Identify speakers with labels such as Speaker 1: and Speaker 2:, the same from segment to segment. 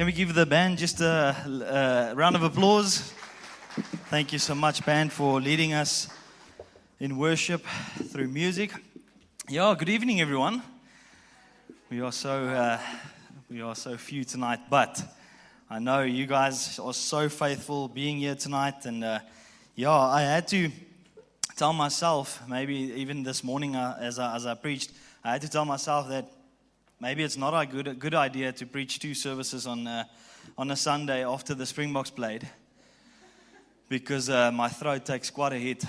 Speaker 1: Can we give the band just a, a round of applause? Thank you so much, band, for leading us in worship through music. Yeah, good evening, everyone. We are so uh, we are so few tonight, but I know you guys are so faithful being here tonight, and uh, yeah, I had to tell myself maybe even this morning uh, as I, as I preached, I had to tell myself that maybe it's not a good, a good idea to preach two services on, uh, on a Sunday after the Springboks played because uh, my throat takes quite a hit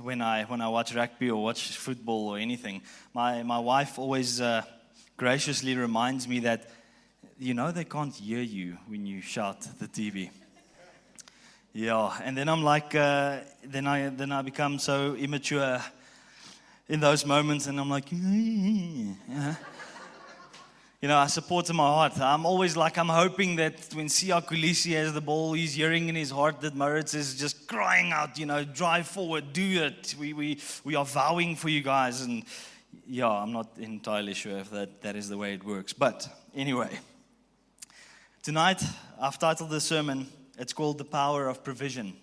Speaker 1: when I, when I watch rugby or watch football or anything. My, my wife always uh, graciously reminds me that, you know, they can't hear you when you shout the TV. Yeah, and then I'm like, uh, then I then I become so immature in those moments, and I'm like, yeah you know, I support in my heart. I'm always like, I'm hoping that when Siya Kolisi has the ball, he's hearing in his heart that Mauritz is just crying out, you know, drive forward, do it. We, we, we are vowing for you guys. And yeah, I'm not entirely sure if that, that is the way it works. But anyway, tonight I've titled the sermon, it's called The Power of Provision.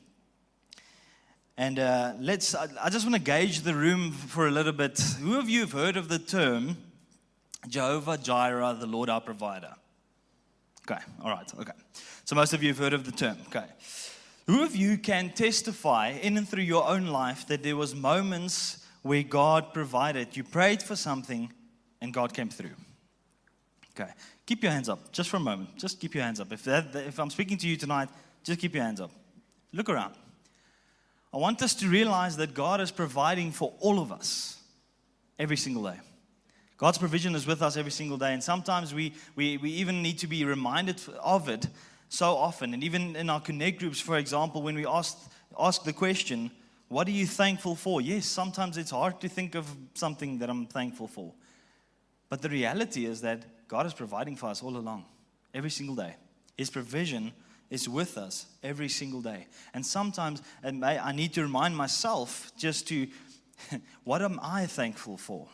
Speaker 1: And uh, let's, I, I just want to gauge the room for a little bit. Who of you have heard of the term Jehovah Jireh, the Lord our provider. Okay, all right, okay. So most of you have heard of the term. Okay. Who of you can testify in and through your own life that there was moments where God provided? You prayed for something and God came through. Okay. Keep your hands up just for a moment. Just keep your hands up. If, that, if I'm speaking to you tonight, just keep your hands up. Look around. I want us to realize that God is providing for all of us every single day. God's provision is with us every single day, and sometimes we, we, we even need to be reminded of it so often. And even in our connect groups, for example, when we ask, ask the question, What are you thankful for? Yes, sometimes it's hard to think of something that I'm thankful for. But the reality is that God is providing for us all along, every single day. His provision is with us every single day. And sometimes I need to remind myself just to, what am I thankful for?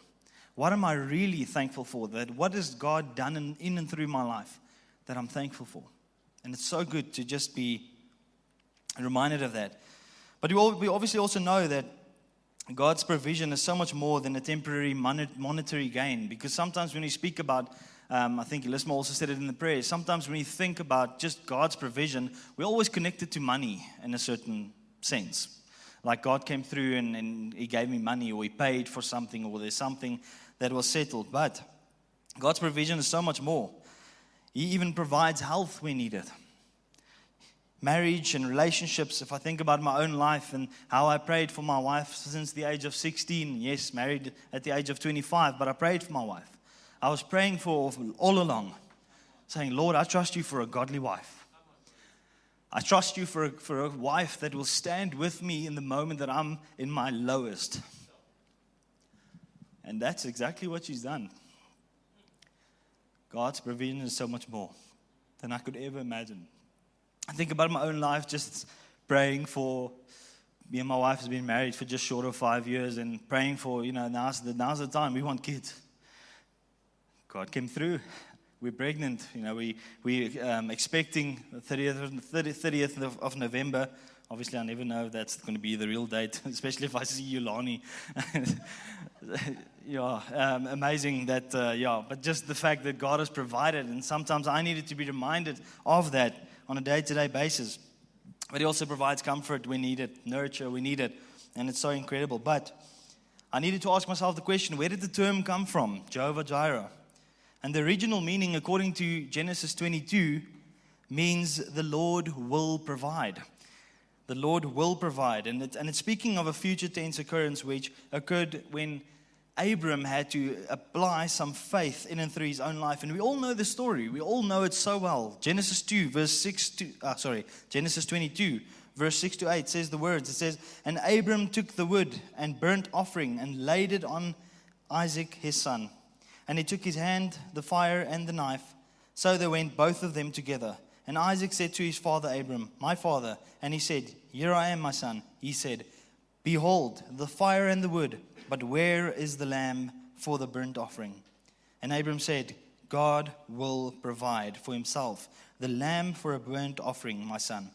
Speaker 1: What am I really thankful for? That what has God done in, in and through my life that I'm thankful for? And it's so good to just be reminded of that. But we obviously also know that God's provision is so much more than a temporary monetary gain. Because sometimes when we speak about, um, I think Elisma also said it in the prayer, sometimes when we think about just God's provision, we always connect it to money in a certain sense. Like God came through and, and He gave me money, or He paid for something, or there's something that was settled. But God's provision is so much more. He even provides health when needed. Marriage and relationships, if I think about my own life and how I prayed for my wife since the age of 16, yes, married at the age of 25, but I prayed for my wife. I was praying for all along, saying, Lord, I trust you for a godly wife. I trust you for a, for a wife that will stand with me in the moment that I'm in my lowest. And that's exactly what she's done. God's provision is so much more than I could ever imagine. I think about my own life, just praying for me and my wife has been married for just short of five years and praying for, you know, now's the, now's the time. We want kids. God came through we're pregnant. You know, we we um, expecting the 30th, 30th of, of, November. Obviously, I never know if that's going to be the real date, especially if I see Yulani. yeah, um, amazing that, uh, yeah, but just the fact that God has provided, and sometimes I needed to be reminded of that on a day to day basis. But He also provides comfort we need it, nurture we need it, and it's so incredible. But I needed to ask myself the question where did the term come from, Jehovah Jireh? And the original meaning, according to Genesis 22, means the Lord will provide. The Lord will provide. And, it, and it's speaking of a future tense occurrence which occurred when Abram had to apply some faith in and through his own life. And we all know the story. We all know it so well. Genesis 2, verse 6 to, uh, sorry, Genesis 22, verse 6 to 8 says the words. It says, And Abram took the wood and burnt offering and laid it on Isaac his son. And he took his hand, the fire, and the knife. So they went both of them together. And Isaac said to his father Abram, My father. And he said, Here I am, my son. He said, Behold, the fire and the wood, but where is the lamb for the burnt offering? And Abram said, God will provide for himself the lamb for a burnt offering, my son.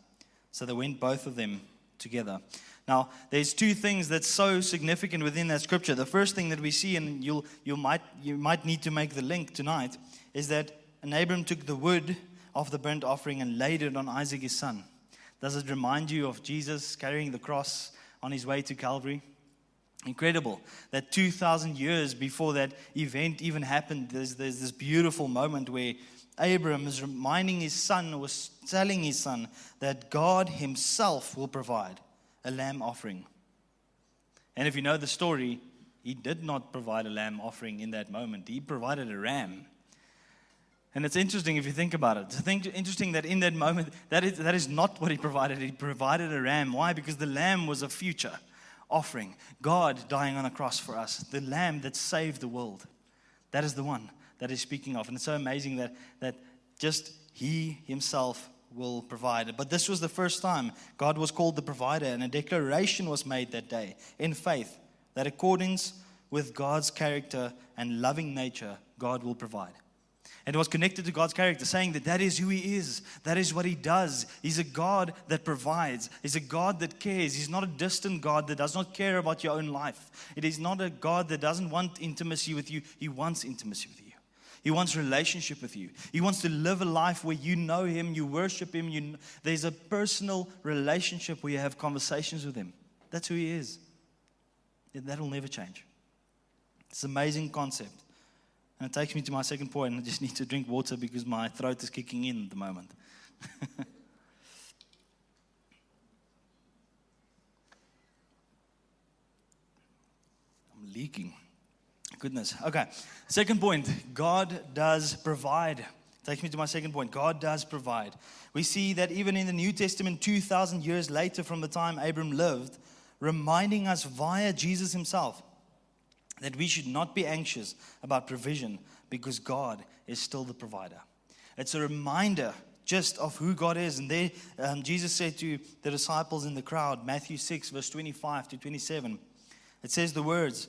Speaker 1: So they went both of them together. Now, there's two things that's so significant within that scripture. The first thing that we see, and you'll, you, might, you might need to make the link tonight, is that and Abram took the wood of the burnt offering and laid it on Isaac, his son. Does it remind you of Jesus carrying the cross on his way to Calvary? Incredible that 2,000 years before that event even happened, there's, there's this beautiful moment where Abram is reminding his son, was telling his son, that God himself will provide a lamb offering. And if you know the story, he did not provide a lamb offering in that moment, he provided a ram. And it's interesting if you think about it. It's interesting that in that moment, that is, that is not what he provided. He provided a ram. Why? Because the lamb was a future offering. God dying on a cross for us, the lamb that saved the world. That is the one that he's speaking of. And it's so amazing that, that just he himself will provide. It. But this was the first time God was called the provider, and a declaration was made that day in faith that accordance with God's character and loving nature, God will provide. And it was connected to God's character, saying that that is who He is. That is what He does. He's a God that provides. He's a God that cares. He's not a distant God that does not care about your own life. It is not a God that doesn't want intimacy with you. He wants intimacy with you. He wants relationship with you. He wants to live a life where you know Him, you worship Him. You, there's a personal relationship where you have conversations with Him. That's who He is. That'll never change. It's an amazing concept. And it takes me to my second point. I just need to drink water because my throat is kicking in at the moment. I'm leaking. Goodness. Okay. Second point God does provide. Takes me to my second point. God does provide. We see that even in the New Testament, 2,000 years later from the time Abram lived, reminding us via Jesus himself that we should not be anxious about provision because God is still the provider. It's a reminder just of who God is. And there, um, Jesus said to the disciples in the crowd, Matthew 6, verse 25 to 27, it says the words,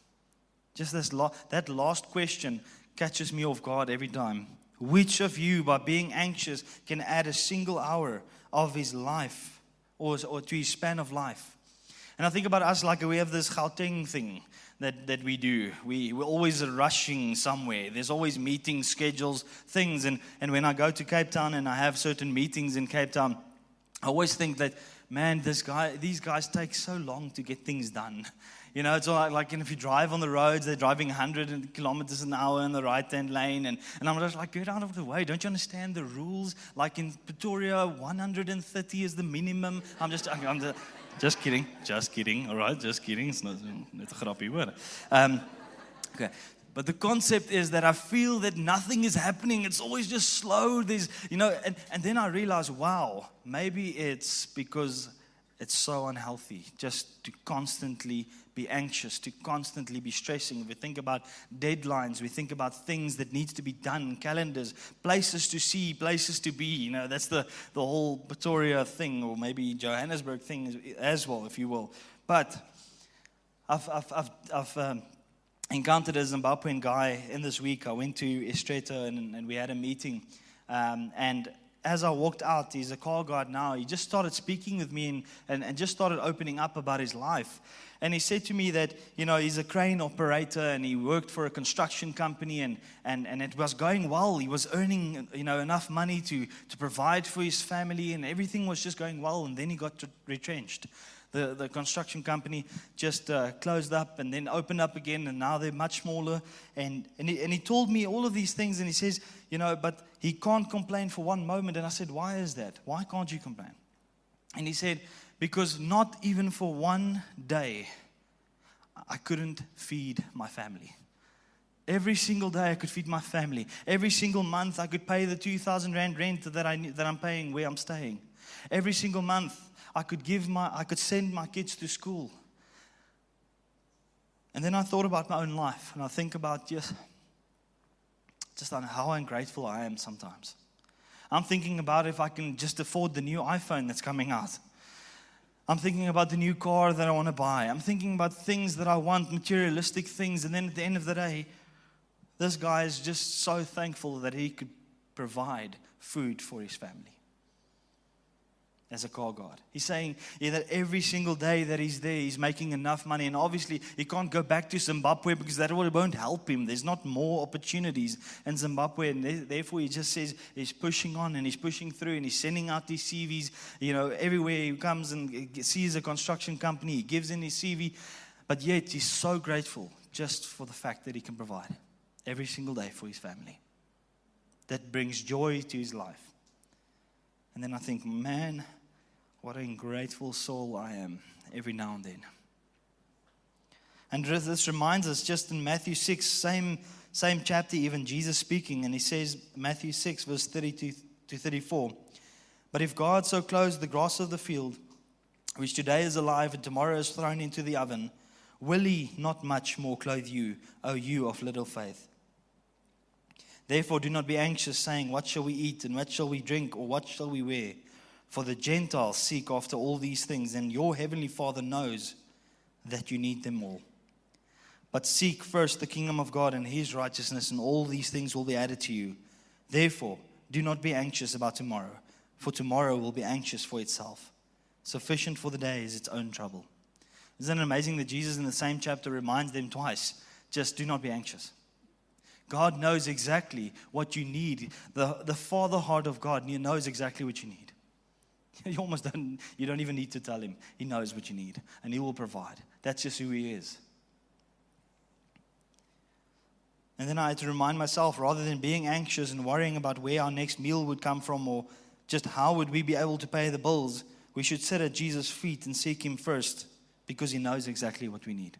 Speaker 1: Just this that last question catches me off guard every time. Which of you, by being anxious, can add a single hour of his life or, or to his span of life? And I think about us like we have this Gauteng thing that, that we do. We, we're always rushing somewhere. There's always meetings, schedules, things. And, and when I go to Cape Town and I have certain meetings in Cape Town, I always think that, man, this guy, these guys take so long to get things done. You know, it's all like, like if you drive on the roads, they're driving 100 kilometers an hour in the right hand lane. And, and I'm just like, get out of the way. Don't you understand the rules? Like in Pretoria, 130 is the minimum. I'm just, I'm just just kidding. Just kidding. All right, just kidding. It's not, net 'n grappie hoor. Um okay. But the concept is that I feel that nothing is happening. It's always just slow. There's, you know, and, and then I realize, wow, maybe it's because it's so unhealthy just to constantly be anxious, to constantly be stressing. We think about deadlines, we think about things that needs to be done, calendars, places to see, places to be. You know, that's the, the whole Pretoria thing, or maybe Johannesburg thing as well, if you will. But I've, I've, I've, I've um, encountered a Zimbabwean guy in this week. I went to Estreto and, and we had a meeting. Um, and as I walked out, he's a car guard now. He just started speaking with me and, and, and just started opening up about his life. And he said to me that, you know, he's a crane operator and he worked for a construction company and, and, and it was going well. He was earning, you know, enough money to, to provide for his family and everything was just going well. And then he got retrenched. The, the construction company just uh, closed up and then opened up again, and now they're much smaller. And, and, he, and he told me all of these things, and he says, you know, but he can't complain for one moment. And I said, why is that? Why can't you complain? And he said, because not even for one day I couldn't feed my family. Every single day I could feed my family. Every single month I could pay the 2,000 Rand rent that, I, that I'm paying where I'm staying. Every single month, I could give my, I could send my kids to school. And then I thought about my own life, and I think about just, just on how ungrateful I am sometimes. I'm thinking about if I can just afford the new iPhone that's coming out. I'm thinking about the new car that I want to buy. I'm thinking about things that I want, materialistic things. And then at the end of the day, this guy is just so thankful that he could provide food for his family as a car guard. He's saying yeah, that every single day that he's there, he's making enough money. And obviously, he can't go back to Zimbabwe because that won't help him. There's not more opportunities in Zimbabwe. And therefore, he just says he's pushing on and he's pushing through and he's sending out these CVs. You know, everywhere he comes and sees a construction company, he gives in his CV. But yet, he's so grateful just for the fact that he can provide every single day for his family. That brings joy to his life. And then I think, man, what an ungrateful soul I am every now and then. And this reminds us just in Matthew 6, same, same chapter, even Jesus speaking, and he says, Matthew 6, verse 32 to 34. But if God so clothes the grass of the field, which today is alive and tomorrow is thrown into the oven, will he not much more clothe you, O you of little faith? Therefore, do not be anxious, saying, What shall we eat, and what shall we drink, or what shall we wear? For the Gentiles seek after all these things, and your heavenly Father knows that you need them all. But seek first the kingdom of God and his righteousness, and all these things will be added to you. Therefore, do not be anxious about tomorrow, for tomorrow will be anxious for itself. Sufficient for the day is its own trouble. Isn't it amazing that Jesus in the same chapter reminds them twice just do not be anxious? God knows exactly what you need. The, the Father heart of God knows exactly what you need. You almost don't, you don't even need to tell him. He knows what you need and he will provide. That's just who he is. And then I had to remind myself rather than being anxious and worrying about where our next meal would come from or just how would we be able to pay the bills, we should sit at Jesus' feet and seek him first because he knows exactly what we need.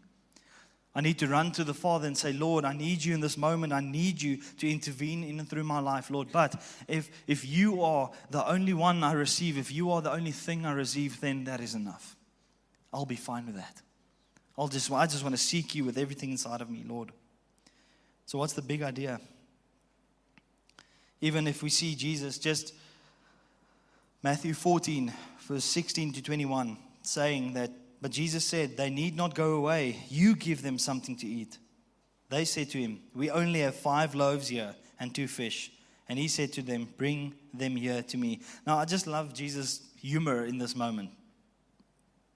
Speaker 1: I need to run to the Father and say, Lord, I need you in this moment. I need you to intervene in and through my life, Lord. But if, if you are the only one I receive, if you are the only thing I receive, then that is enough. I'll be fine with that. I'll just, I just want to seek you with everything inside of me, Lord. So, what's the big idea? Even if we see Jesus, just Matthew 14, verse 16 to 21, saying that but Jesus said, They need not go away. You give them something to eat. They said to him, We only have five loaves here and two fish. And he said to them, Bring them here to me. Now, I just love Jesus' humor in this moment.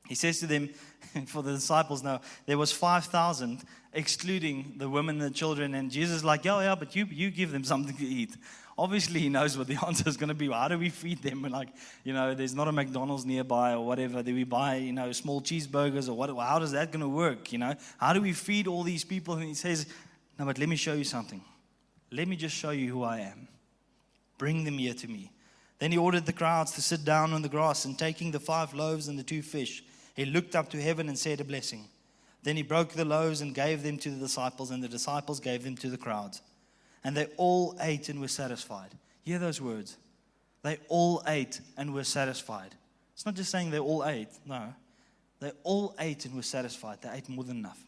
Speaker 1: He says to them, for the disciples now, there was 5,000, excluding the women and the children. And Jesus is like, yeah, yeah, but you, you give them something to eat obviously he knows what the answer is going to be. How do we feed them? And like, you know, there's not a McDonald's nearby or whatever. Do we buy, you know, small cheeseburgers or what? How does that going to work? You know, how do we feed all these people? And he says, no, but let me show you something. Let me just show you who I am. Bring them here to me. Then he ordered the crowds to sit down on the grass, and taking the five loaves and the two fish, he looked up to heaven and said a blessing. Then he broke the loaves and gave them to the disciples, and the disciples gave them to the crowds and they all ate and were satisfied. Hear those words. They all ate and were satisfied. It's not just saying they all ate, no. They all ate and were satisfied. They ate more than enough.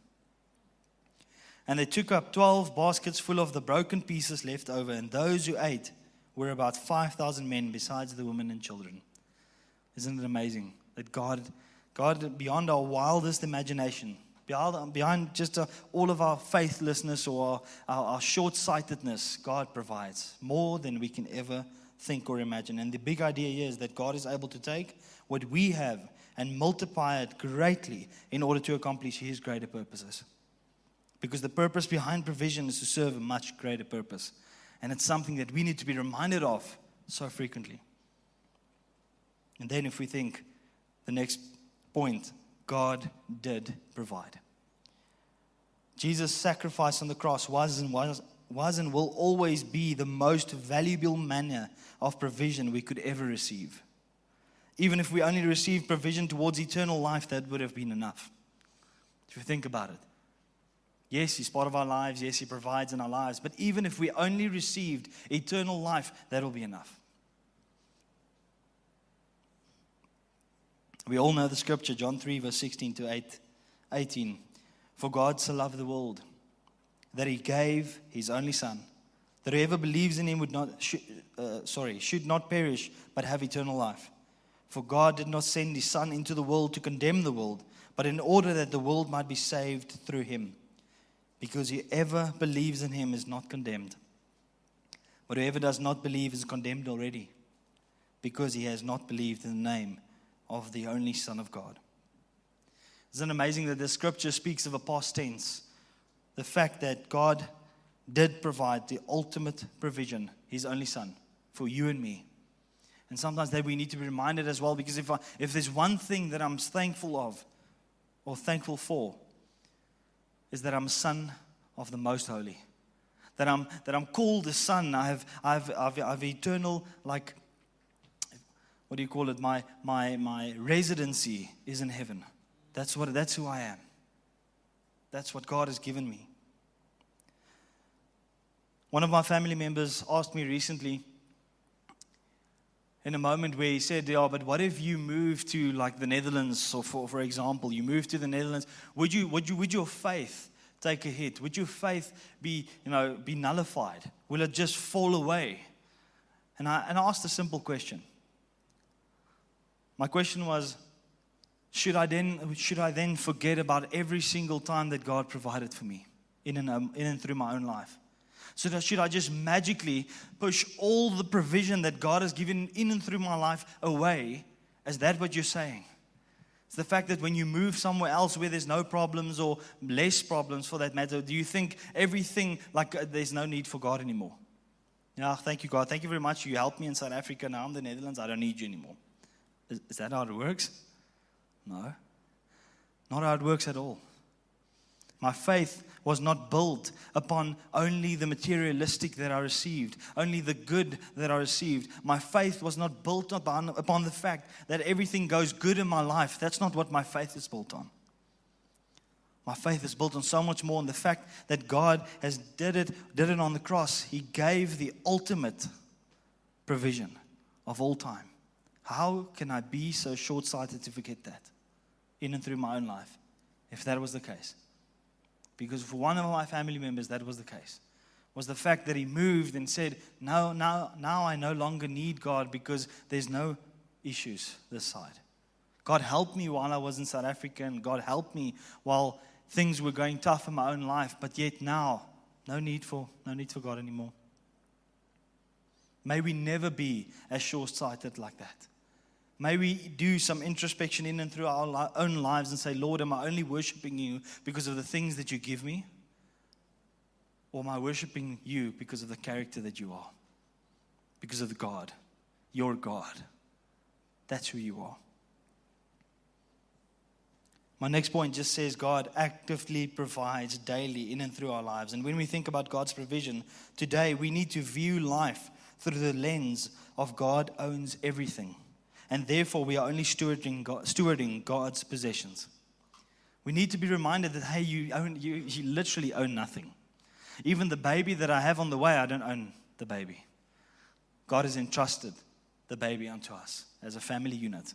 Speaker 1: And they took up 12 baskets full of the broken pieces left over, and those who ate were about 5,000 men, besides the women and children. Isn't it amazing that God, God, beyond our wildest imagination, behind just uh, all of our faithlessness or our, our short sightedness, God provides more than we can ever think or imagine. And the big idea is that God is able to take what we have and multiply it greatly in order to accomplish His greater purposes. Because the purpose behind provision is to serve a much greater purpose. And it's something that we need to be reminded of so frequently. And then, if we think the next point God did provide. Jesus' sacrifice on the cross was and, was, was and will always be the most valuable manner of provision we could ever receive. Even if we only received provision towards eternal life, that would have been enough. If you think about it. Yes, He's part of our lives. Yes, He provides in our lives. But even if we only received eternal life, that'll be enough. We all know the scripture, John 3, verse 16 to 8, 18. For God so loved the world that he gave his only Son, that whoever believes in him would not, should, uh, sorry, should not perish, but have eternal life. For God did not send his Son into the world to condemn the world, but in order that the world might be saved through him. Because whoever believes in him is not condemned. But whoever does not believe is condemned already, because he has not believed in the name of the only Son of God. Isn't it amazing that the scripture speaks of a past tense? The fact that God did provide the ultimate provision, his only Son, for you and me. And sometimes that we need to be reminded as well, because if, I, if there's one thing that I'm thankful of or thankful for, is that I'm a son of the Most Holy. That I'm, that I'm called a son. I have, I have, I have, I have eternal, like, what do you call it? My, my, my residency is in heaven. That's, what, that's who I am. That's what God has given me. One of my family members asked me recently, in a moment where he said, Yeah, but what if you move to like the Netherlands, or for, for example, you move to the Netherlands, would, you, would, you, would your faith take a hit? Would your faith be, you know, be nullified? Will it just fall away? And I, and I asked a simple question. My question was, should I then, should I then forget about every single time that God provided for me in and, um, in and through my own life? So that should I just magically push all the provision that God has given in and through my life away? Is that what you're saying? It's the fact that when you move somewhere else where there's no problems or less problems for that matter, do you think everything like uh, there's no need for God anymore? Yeah, thank you, God. Thank you very much. You helped me in South Africa. Now I'm the Netherlands. I don't need you anymore. Is, is that how it works? No. Not how it works at all. My faith was not built upon only the materialistic that I received, only the good that I received. My faith was not built upon, upon the fact that everything goes good in my life. That's not what my faith is built on. My faith is built on so much more on the fact that God has did it, did it on the cross. He gave the ultimate provision of all time. How can I be so short sighted to forget that in and through my own life if that was the case? Because for one of my family members, that was the case. Was the fact that he moved and said, No, now, now I no longer need God because there's no issues this side. God helped me while I was in South Africa, and God helped me while things were going tough in my own life, but yet now, no need for, no need for God anymore. May we never be as short sighted like that. May we do some introspection in and through our own lives and say, Lord, am I only worshiping you because of the things that you give me? Or am I worshiping you because of the character that you are? Because of the God. Your God. That's who you are. My next point just says God actively provides daily in and through our lives. And when we think about God's provision today, we need to view life through the lens of God owns everything and therefore we are only stewarding, God, stewarding God's possessions. We need to be reminded that, hey, you, own, you, you literally own nothing. Even the baby that I have on the way, I don't own the baby. God has entrusted the baby unto us as a family unit.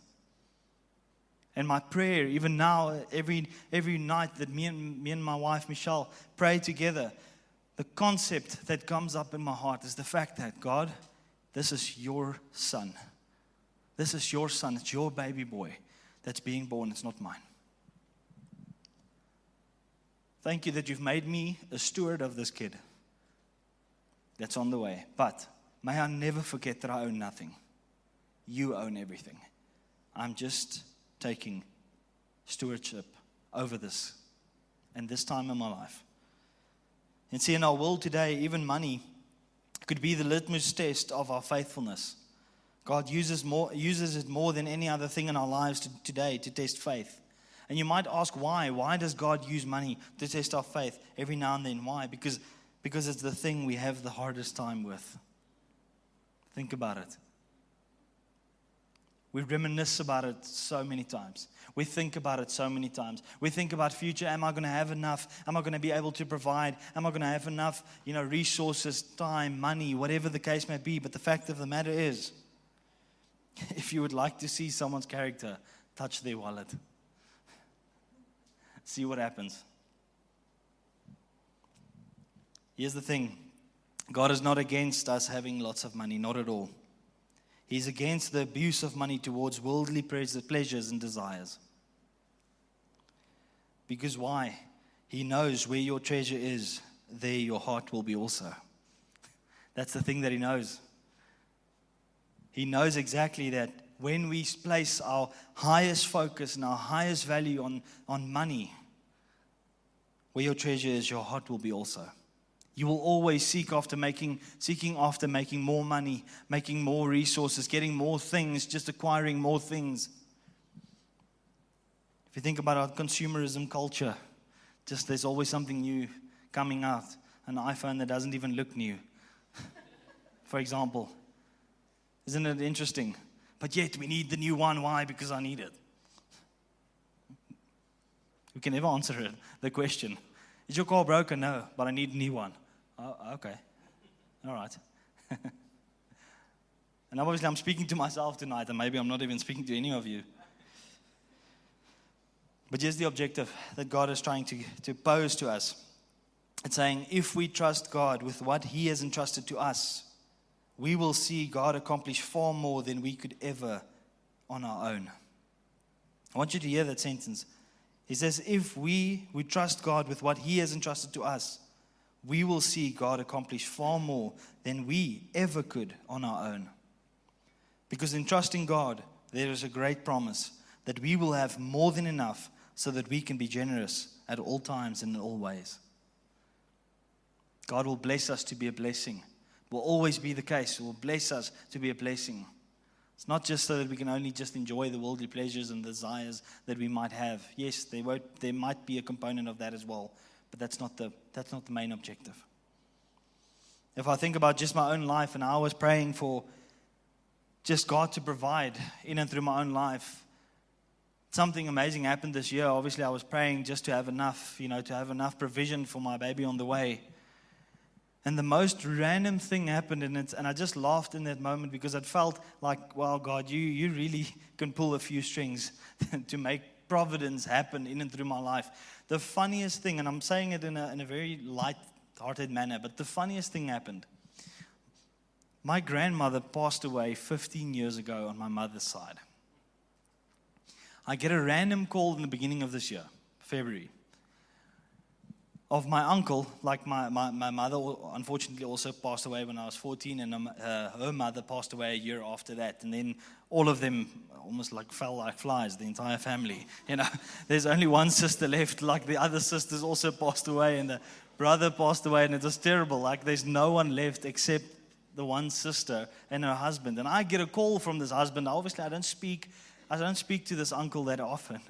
Speaker 1: And my prayer, even now, every, every night that me and, me and my wife Michelle pray together, the concept that comes up in my heart is the fact that God, this is your son. This is your son, it's your baby boy that's being born, it's not mine. Thank you that you've made me a steward of this kid that's on the way. But may I never forget that I own nothing. You own everything. I'm just taking stewardship over this and this time in my life. And see, in our world today, even money could be the litmus test of our faithfulness. God uses, more, uses it more than any other thing in our lives to, today to test faith. And you might ask why? Why does God use money to test our faith every now and then? Why? Because, because it's the thing we have the hardest time with. Think about it. We reminisce about it so many times. We think about it so many times. We think about future. Am I going to have enough? Am I going to be able to provide? Am I going to have enough, you know, resources, time, money, whatever the case may be? But the fact of the matter is, if you would like to see someone's character, touch their wallet. See what happens. Here's the thing God is not against us having lots of money, not at all. He's against the abuse of money towards worldly pleasures and desires. Because why? He knows where your treasure is, there your heart will be also. That's the thing that he knows. He knows exactly that when we place our highest focus and our highest value on, on money, where your treasure is, your heart will be also. You will always seek after making, seeking after making more money, making more resources, getting more things, just acquiring more things. If you think about our consumerism culture, just there's always something new coming out. An iPhone that doesn't even look new, for example. Isn't it interesting? But yet we need the new one. Why? Because I need it. We can never answer it, the question. Is your car broken? No, but I need a new one. Oh, okay. All right. and obviously, I'm speaking to myself tonight, and maybe I'm not even speaking to any of you. But here's the objective that God is trying to, to pose to us. It's saying, if we trust God with what He has entrusted to us, we will see God accomplish far more than we could ever on our own. I want you to hear that sentence. He says, if we, we trust God with what He has entrusted to us, we will see God accomplish far more than we ever could on our own. Because in trusting God, there is a great promise that we will have more than enough so that we can be generous at all times and in all ways. God will bless us to be a blessing. It will always be the case. He will bless us to be a blessing. It's not just so that we can only just enjoy the worldly pleasures and desires that we might have. Yes, there, there might be a component of that as well. But that's not the, that's not the main objective. If I think about just my own life and I was praying for just God to provide in and through my own life, something amazing happened this year. Obviously, I was praying just to have enough, you know, to have enough provision for my baby on the way. And the most random thing happened, and, I just laughed in that moment because it felt like, wow, God, you, you really can pull a few strings to make providence happen in and through my life. The funniest thing, and I'm saying it in a, in a very light-hearted manner, but the funniest thing happened. My grandmother passed away 15 years ago on my mother's side. I get a random call in the beginning of this year, February of my uncle, like my, my, my mother, unfortunately also passed away when I was 14, and um, her mother passed away a year after that. And then all of them almost like fell like flies, the entire family. You know, there's only one sister left, like the other sisters also passed away, and the brother passed away, and it was terrible. Like there's no one left except the one sister and her husband. And I get a call from this husband. Obviously, I don't speak, I don't speak to this uncle that often.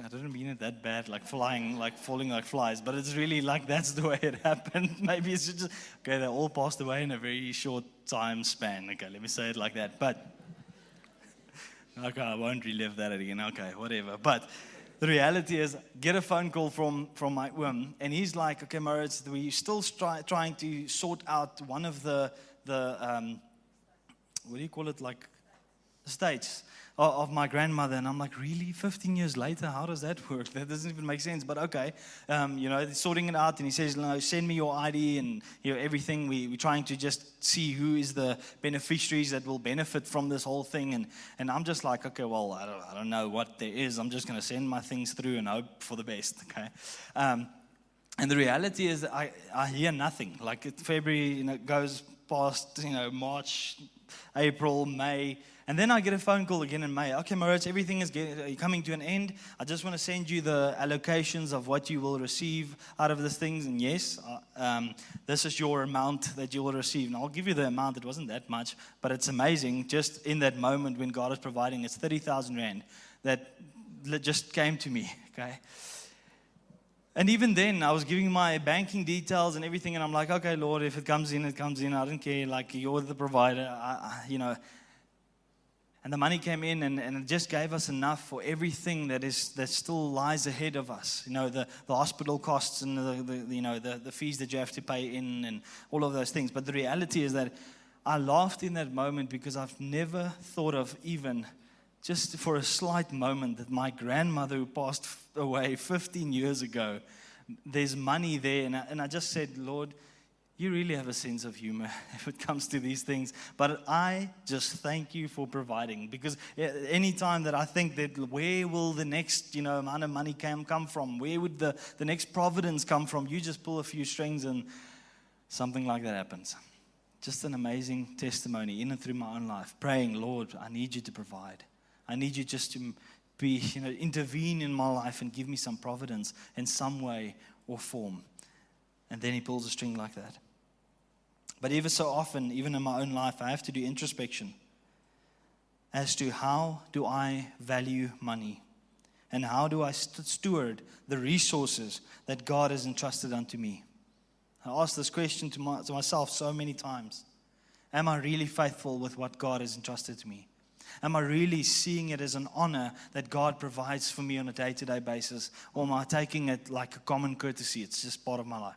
Speaker 1: I didn't mean it that bad, like flying, like falling like flies, but it's really like that's the way it happened. Maybe it's just, okay, they all passed away in a very short time span. Okay, let me say it like that. But, okay, I won't relive that again. Okay, whatever. But the reality is, get a phone call from, from my um, and he's like, okay, Mauritz, we're still try, trying to sort out one of the, the um, what do you call it, like, states of my grandmother. And I'm like, really? 15 years later? How does that work? That doesn't even make sense. But okay, um, you know, sorting it out. And he says, no, send me your ID and you know, everything. We, we're trying to just see who is the beneficiaries that will benefit from this whole thing. And, and I'm just like, okay, well, I don't, I don't know what there is. I'm just going to send my things through and hope for the best. Okay. Um, and the reality is I, I hear nothing. Like February you know, goes past, you know, March, April, May, and then I get a phone call again in May. Okay, Mauritz, everything is getting, coming to an end. I just want to send you the allocations of what you will receive out of these things. And yes, uh, um, this is your amount that you will receive. And I'll give you the amount. It wasn't that much, but it's amazing. Just in that moment when God is providing, it's 30,000 Rand that just came to me. Okay. And even then, I was giving my banking details and everything, and I'm like, okay, Lord, if it comes in, it comes in. I don't care. Like, you're the provider. I, you know, and the money came in and, and it just gave us enough for everything that is that still lies ahead of us. You know, the, the hospital costs and the, the you know the, the fees that you have to pay in and all of those things. But the reality is that I laughed in that moment because I've never thought of even just for a slight moment that my grandmother who passed away 15 years ago, there's money there. And I, and I just said, Lord, you really have a sense of humor if it comes to these things. But I just thank you for providing because any time that I think that where will the next you know amount of money come come from, where would the, the next providence come from, you just pull a few strings and something like that happens. Just an amazing testimony in and through my own life. Praying, Lord, I need you to provide. I need you just to be, you know, intervene in my life and give me some providence in some way or form. And then he pulls a string like that. But ever so often, even in my own life, I have to do introspection as to how do I value money and how do I steward the resources that God has entrusted unto me. I ask this question to, my, to myself so many times Am I really faithful with what God has entrusted to me? Am I really seeing it as an honor that God provides for me on a day to day basis? Or am I taking it like a common courtesy? It's just part of my life.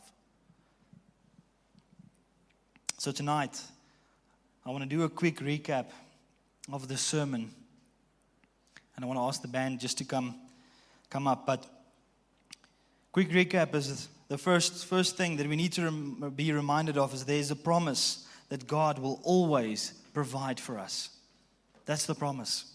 Speaker 1: So tonight, I want to do a quick recap of the sermon. And I want to ask the band just to come, come up. But quick recap is the first, first thing that we need to rem- be reminded of is there's a promise that God will always provide for us. That's the promise.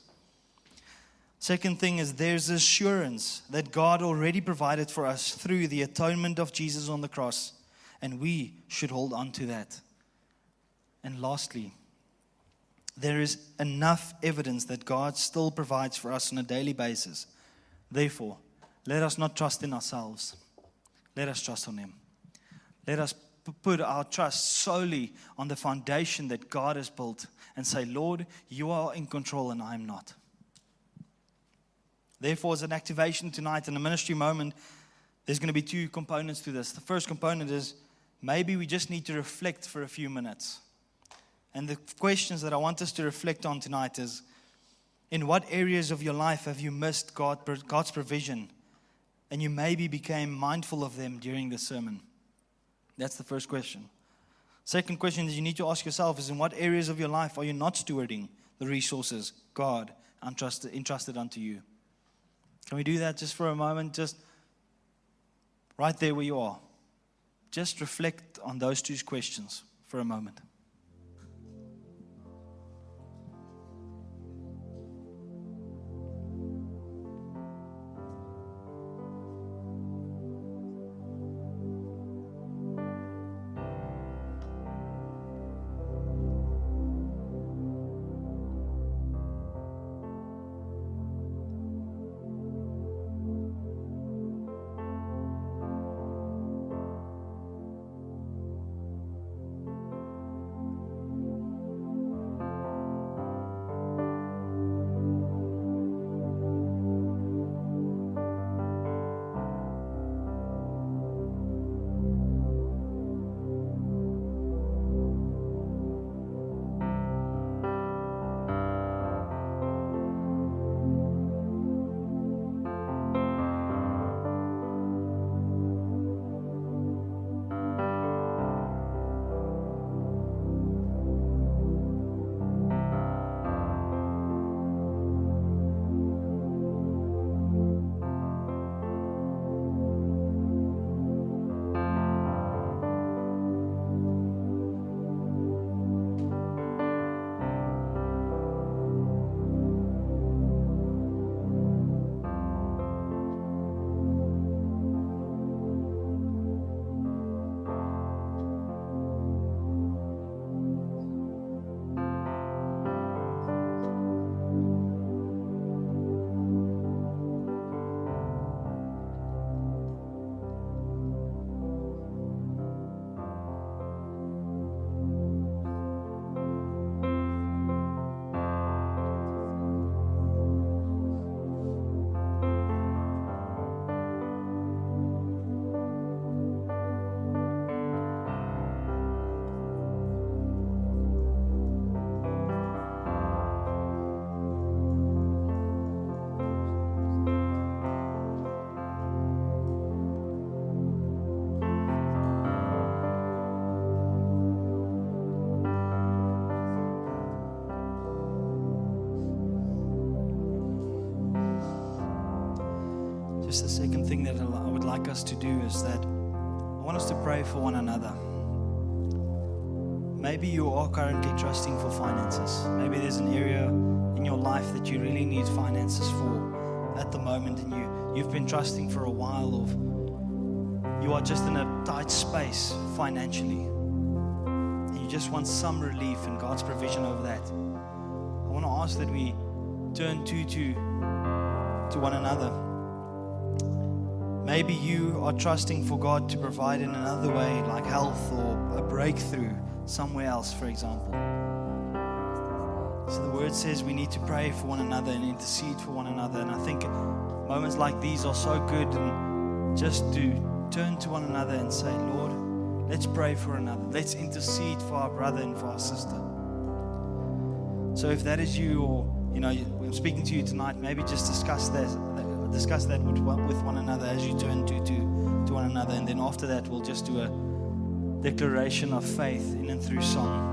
Speaker 1: Second thing is there's assurance that God already provided for us through the atonement of Jesus on the cross, and we should hold on to that. And lastly, there is enough evidence that God still provides for us on a daily basis. Therefore, let us not trust in ourselves. Let us trust on Him. Let us put our trust solely on the foundation that God has built and say, Lord, you are in control and I am not. Therefore, as an activation tonight in a ministry moment, there's going to be two components to this. The first component is maybe we just need to reflect for a few minutes and the questions that I want us to reflect on tonight is in what areas of your life have you missed God, God's provision and you maybe became mindful of them during the sermon? That's the first question. Second question that you need to ask yourself is in what areas of your life are you not stewarding the resources God entrusted, entrusted unto you? Can we do that just for a moment? Just right there where you are. Just reflect on those two questions for a moment. Just the second thing that I would like us to do is that I want us to pray for one another. Maybe you are currently trusting for finances. Maybe there's an area in your life that you really need finances for at the moment, and you, you've been trusting for a while, or you are just in a tight space financially. And you just want some relief and God's provision over that. I want to ask that we turn to, to, to one another. Maybe you are trusting for God to provide in another way, like health or a breakthrough somewhere else, for example. So the word says we need to pray for one another and intercede for one another. And I think moments like these are so good and just to turn to one another and say, Lord, let's pray for another. Let's intercede for our brother and for our sister. So if that is you or you know, I'm speaking to you tonight, maybe just discuss that discuss that with one, another as you turn to, to, to one another. And then after that, we'll just do a declaration of faith in and through song.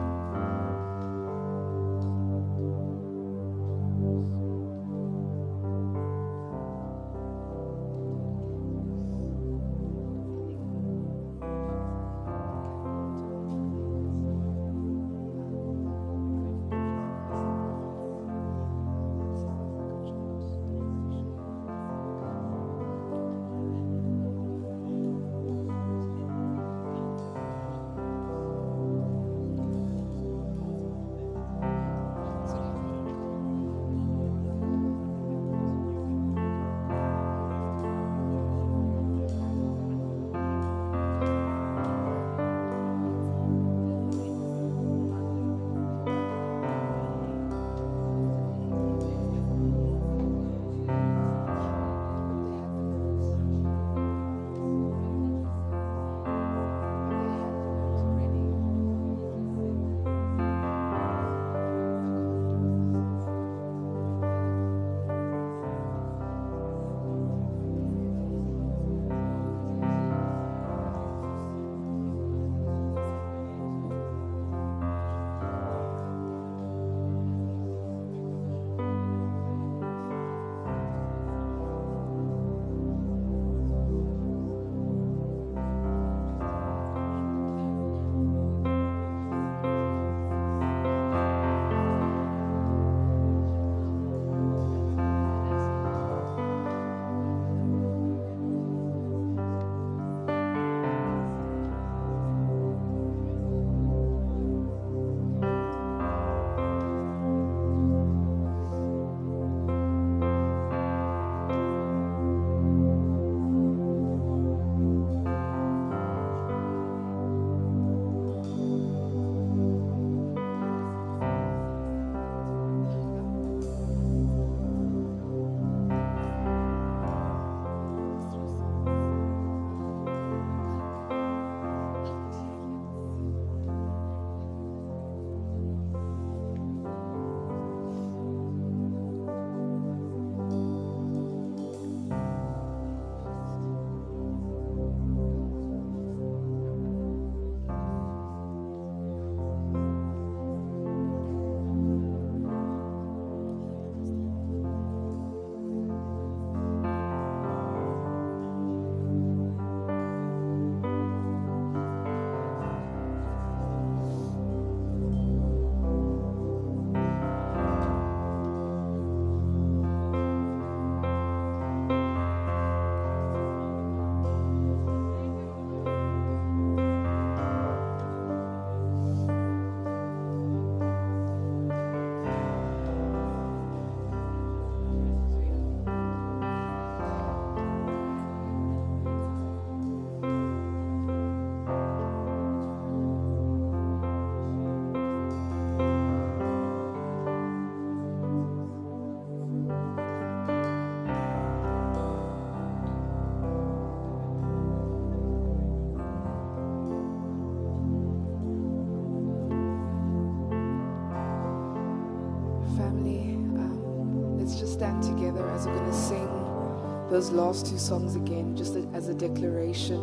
Speaker 2: Those last two songs again, just as a declaration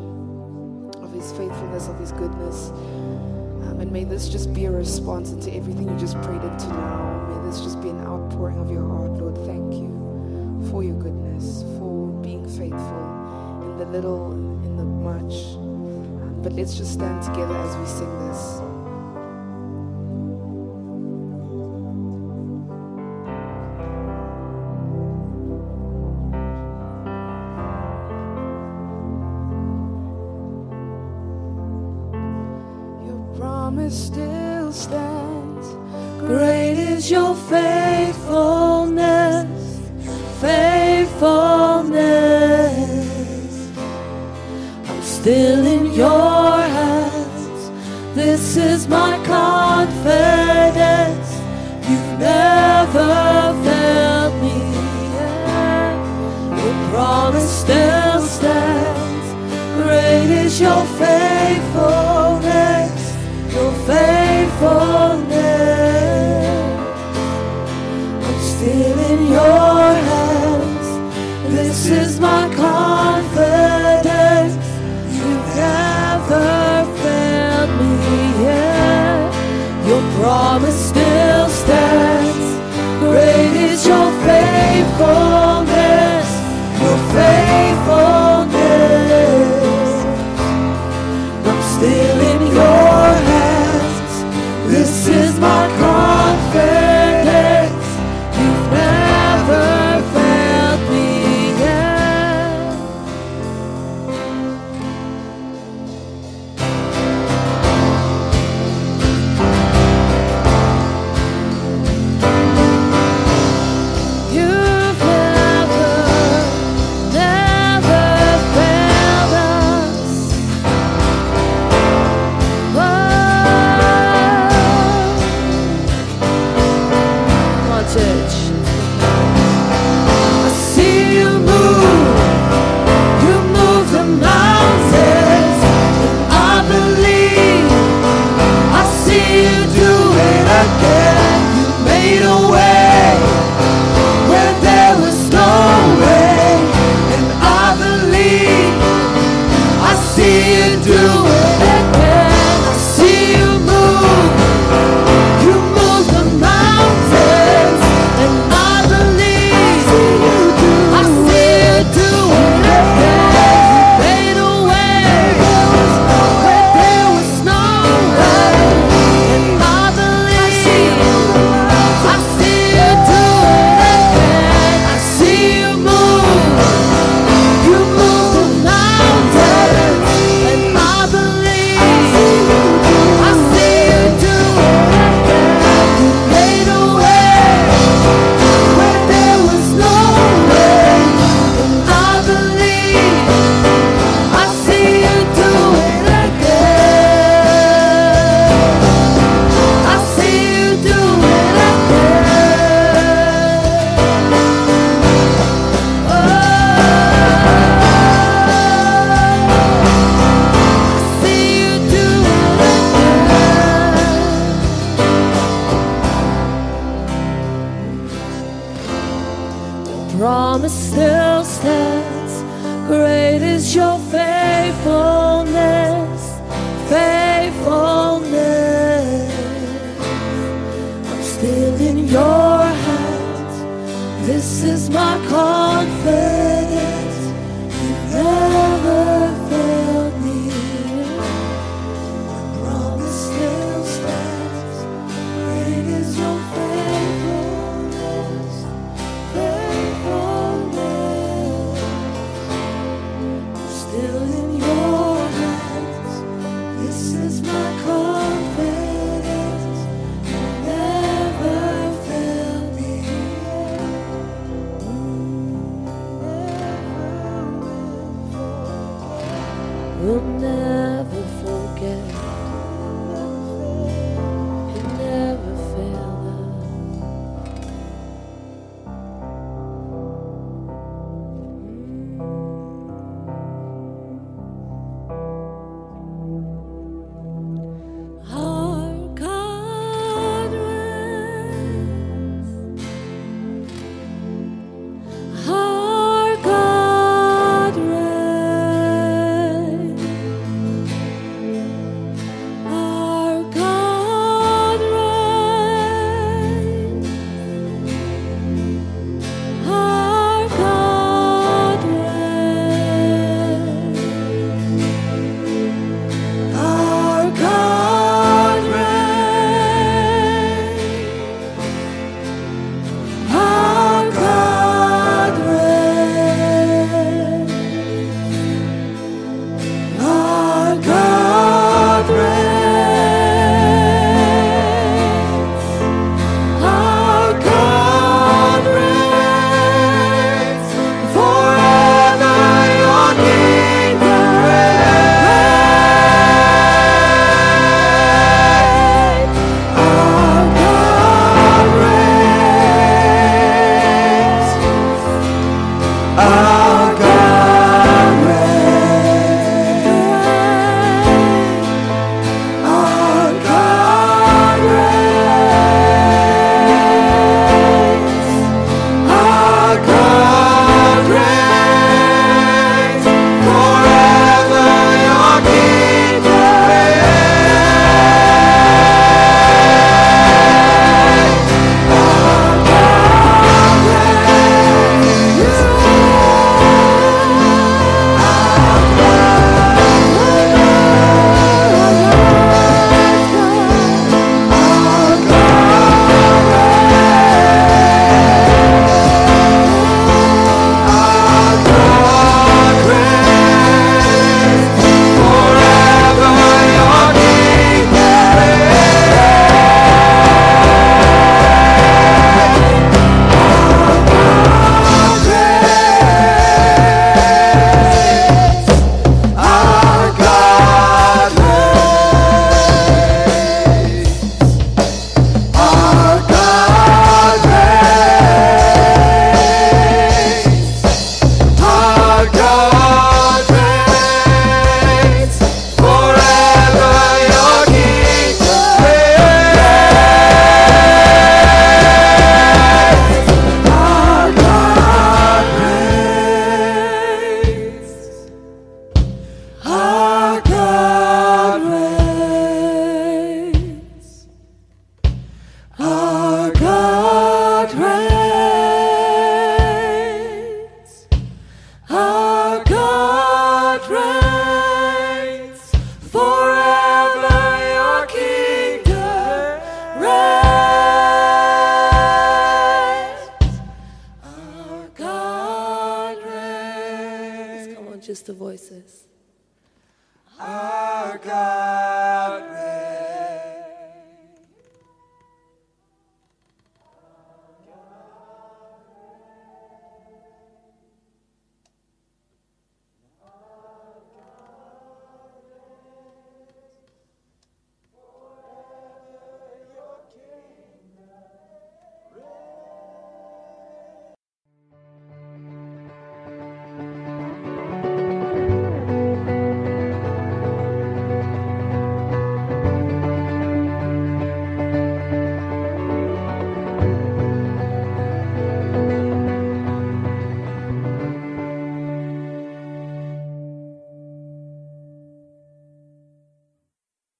Speaker 2: of His faithfulness, of His goodness. Um, and may this just be a response into everything you just prayed into now. May this just be an outpouring of your heart, Lord. Thank you for your goodness, for being faithful in the little, in the much. Um, but let's just stand together as we sing this. Promise still stands.
Speaker 3: Great is your faithfulness,